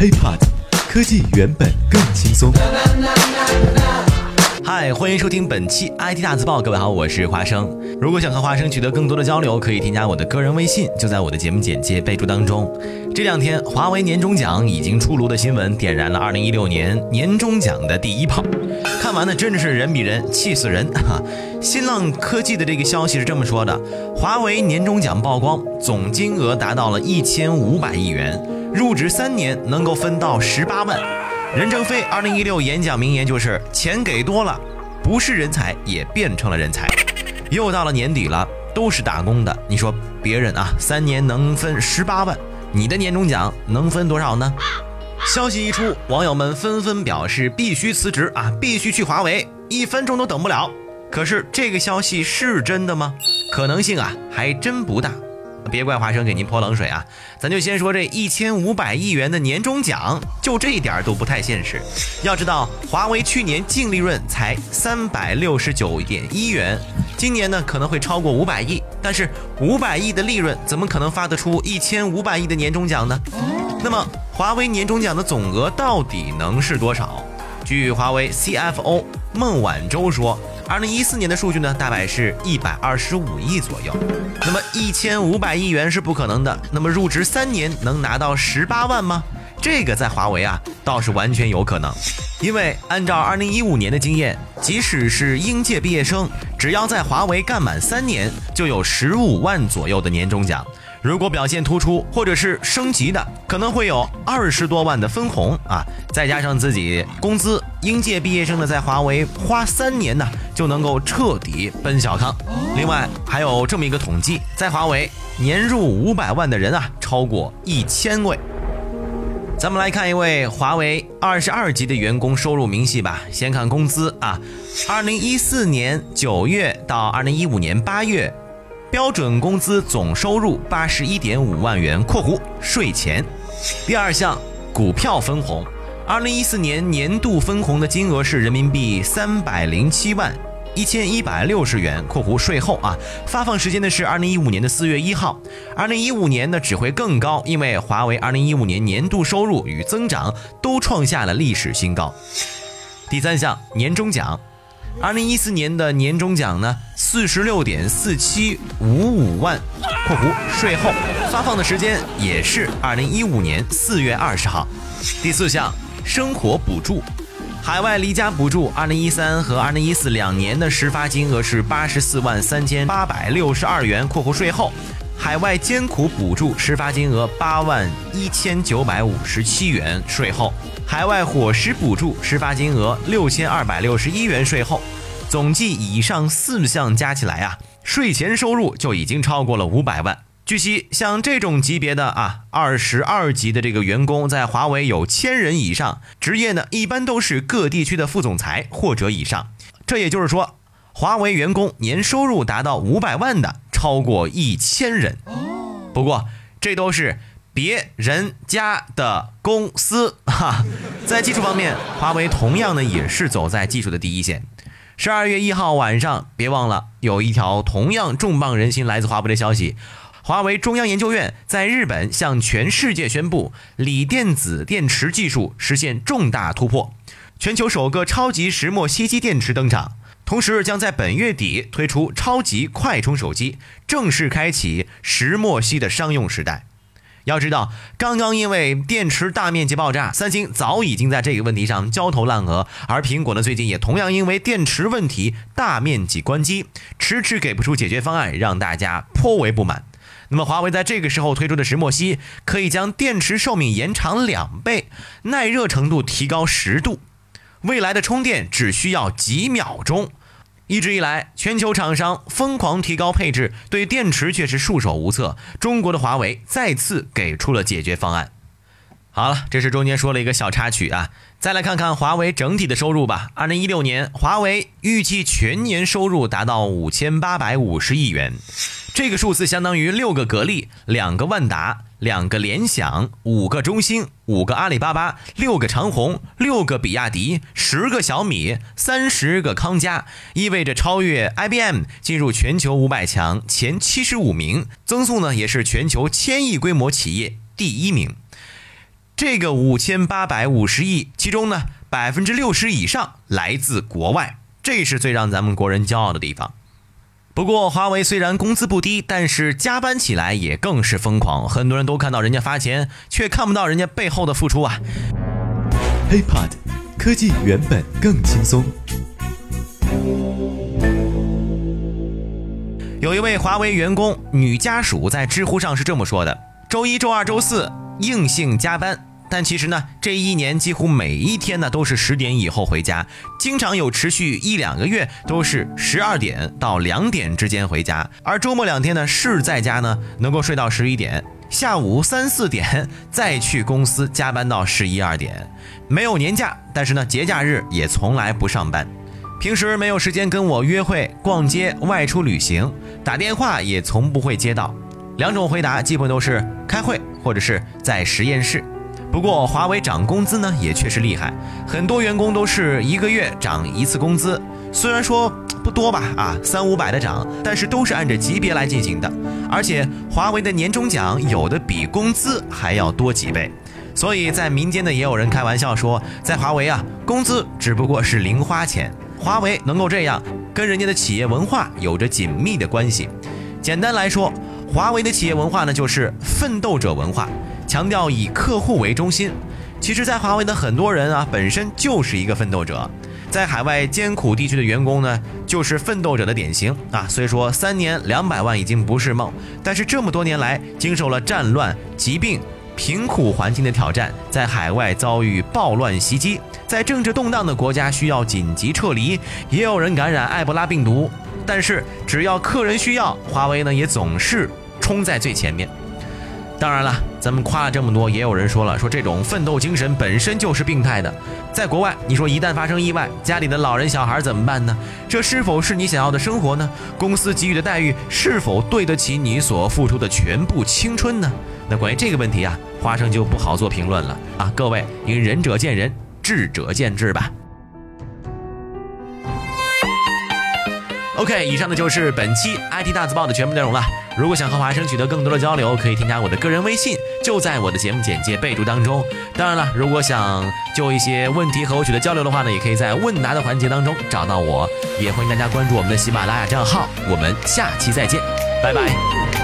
HiPod，科技原本更轻松。嗨，欢迎收听本期 IT 大字报。各位好，我是华生。如果想和华生取得更多的交流，可以添加我的个人微信，就在我的节目简介备注当中。这两天，华为年终奖已经出炉的新闻，点燃了2016年年终奖的第一炮。看完呢，真的是人比人气死人哈！新浪科技的这个消息是这么说的：华为年终奖曝光，总金额达到了一千五百亿元，入职三年能够分到十八万。任正非2016演讲名言就是：“钱给多了，不是人才也变成了人才。”又到了年底了，都是打工的，你说别人啊，三年能分十八万，你的年终奖能分多少呢？消息一出，网友们纷纷表示必须辞职啊，必须去华为，一分钟都等不了。可是这个消息是真的吗？可能性啊，还真不大。别怪华生给您泼冷水啊，咱就先说这一千五百亿元的年终奖，就这一点都不太现实。要知道，华为去年净利润才三百六十九点一元，今年呢可能会超过五百亿，但是五百亿的利润怎么可能发得出一千五百亿的年终奖呢？那么，华为年终奖的总额到底能是多少？据华为 CFO 孟晚舟说，二零一四年的数据呢，大概是一百二十五亿左右。那么一千五百亿元是不可能的。那么入职三年能拿到十八万吗？这个在华为啊倒是完全有可能，因为按照二零一五年的经验，即使是应届毕业生，只要在华为干满三年，就有十五万左右的年终奖。如果表现突出或者是升级的，可能会有二十多万的分红啊，再加上自己工资，应届毕业生呢在华为花三年呢就能够彻底奔小康。另外还有这么一个统计，在华为年入五百万的人啊超过一千位。咱们来看一位华为二十二级的员工收入明细吧。先看工资啊，二零一四年九月到二零一五年八月，标准工资总收入八十一点五万元（括弧税前）。第二项股票分红，二零一四年年度分红的金额是人民币三百零七万。一千一百六十元（括弧税后啊），发放时间呢是二零一五年的四月一号。二零一五年呢只会更高，因为华为二零一五年年度收入与增长都创下了历史新高。第三项年终奖，二零一四年的年终奖呢四十六点四七五五万（括弧税后），发放的时间也是二零一五年四月二十号。第四项生活补助。海外离家补助，二零一三和二零一四两年的实发金额是八十四万三千八百六十二元（括弧税后）。海外艰苦补助实发金额八万一千九百五十七元（税后）。海外伙食补助实发金额六千二百六十一元（税后）。总计以上四项加起来啊，税前收入就已经超过了五百万。据悉，像这种级别的啊，二十二级的这个员工，在华为有千人以上，职业呢一般都是各地区的副总裁或者以上。这也就是说，华为员工年收入达到五百万的超过一千人。不过，这都是别人家的公司哈。在技术方面，华为同样呢也是走在技术的第一线。十二月一号晚上，别忘了有一条同样重磅人心来自华为的消息。华为中央研究院在日本向全世界宣布，锂电子电池技术实现重大突破，全球首个超级石墨烯基电池登场，同时将在本月底推出超级快充手机，正式开启石墨烯的商用时代。要知道，刚刚因为电池大面积爆炸，三星早已经在这个问题上焦头烂额，而苹果呢，最近也同样因为电池问题大面积关机，迟迟给不出解决方案，让大家颇为不满。那么，华为在这个时候推出的石墨烯，可以将电池寿命延长两倍，耐热程度提高十度，未来的充电只需要几秒钟。一直以来，全球厂商疯狂提高配置，对电池却是束手无策。中国的华为再次给出了解决方案。好了，这是中间说了一个小插曲啊。再来看看华为整体的收入吧。二零一六年，华为预计全年收入达到五千八百五十亿元。这个数字相当于六个格力、两个万达、两个联想、五个中兴、五个阿里巴巴、六个长虹、六个比亚迪、十个小米、三十个康佳，意味着超越 IBM 进入全球五百强前七十五名，增速呢也是全球千亿规模企业第一名。这个五千八百五十亿，其中呢百分之六十以上来自国外，这是最让咱们国人骄傲的地方。不过，华为虽然工资不低，但是加班起来也更是疯狂。很多人都看到人家发钱，却看不到人家背后的付出啊。HeyPod，科技原本更轻松。有一位华为员工女家属在知乎上是这么说的：周一、周二、周四硬性加班。但其实呢，这一年几乎每一天呢都是十点以后回家，经常有持续一两个月都是十二点到两点之间回家，而周末两天呢是在家呢能够睡到十一点，下午三四点再去公司加班到十一二点，没有年假，但是呢节假日也从来不上班，平时没有时间跟我约会、逛街、外出旅行，打电话也从不会接到，两种回答基本都是开会或者是在实验室。不过，华为涨工资呢也确实厉害，很多员工都是一个月涨一次工资，虽然说不多吧，啊三五百的涨，但是都是按着级别来进行的，而且华为的年终奖有的比工资还要多几倍，所以在民间呢也有人开玩笑说，在华为啊，工资只不过是零花钱，华为能够这样，跟人家的企业文化有着紧密的关系。简单来说，华为的企业文化呢就是奋斗者文化。强调以客户为中心，其实，在华为的很多人啊，本身就是一个奋斗者，在海外艰苦地区的员工呢，就是奋斗者的典型啊。虽说三年两百万已经不是梦，但是这么多年来，经受了战乱、疾病、贫苦环境的挑战，在海外遭遇暴乱袭击，在政治动荡的国家需要紧急撤离，也有人感染埃博拉病毒，但是只要客人需要，华为呢也总是冲在最前面。当然了，咱们夸了这么多，也有人说了，说这种奋斗精神本身就是病态的。在国外，你说一旦发生意外，家里的老人小孩怎么办呢？这是否是你想要的生活呢？公司给予的待遇是否对得起你所付出的全部青春呢？那关于这个问题啊，花生就不好做评论了啊。各位，您仁者见仁，智者见智吧。OK，以上的就是本期 IT 大字报的全部内容了。如果想和华生取得更多的交流，可以添加我的个人微信，就在我的节目简介备注当中。当然了，如果想就一些问题和我取得交流的话呢，也可以在问答的环节当中找到我。也欢迎大家关注我们的喜马拉雅账号。我们下期再见，拜拜。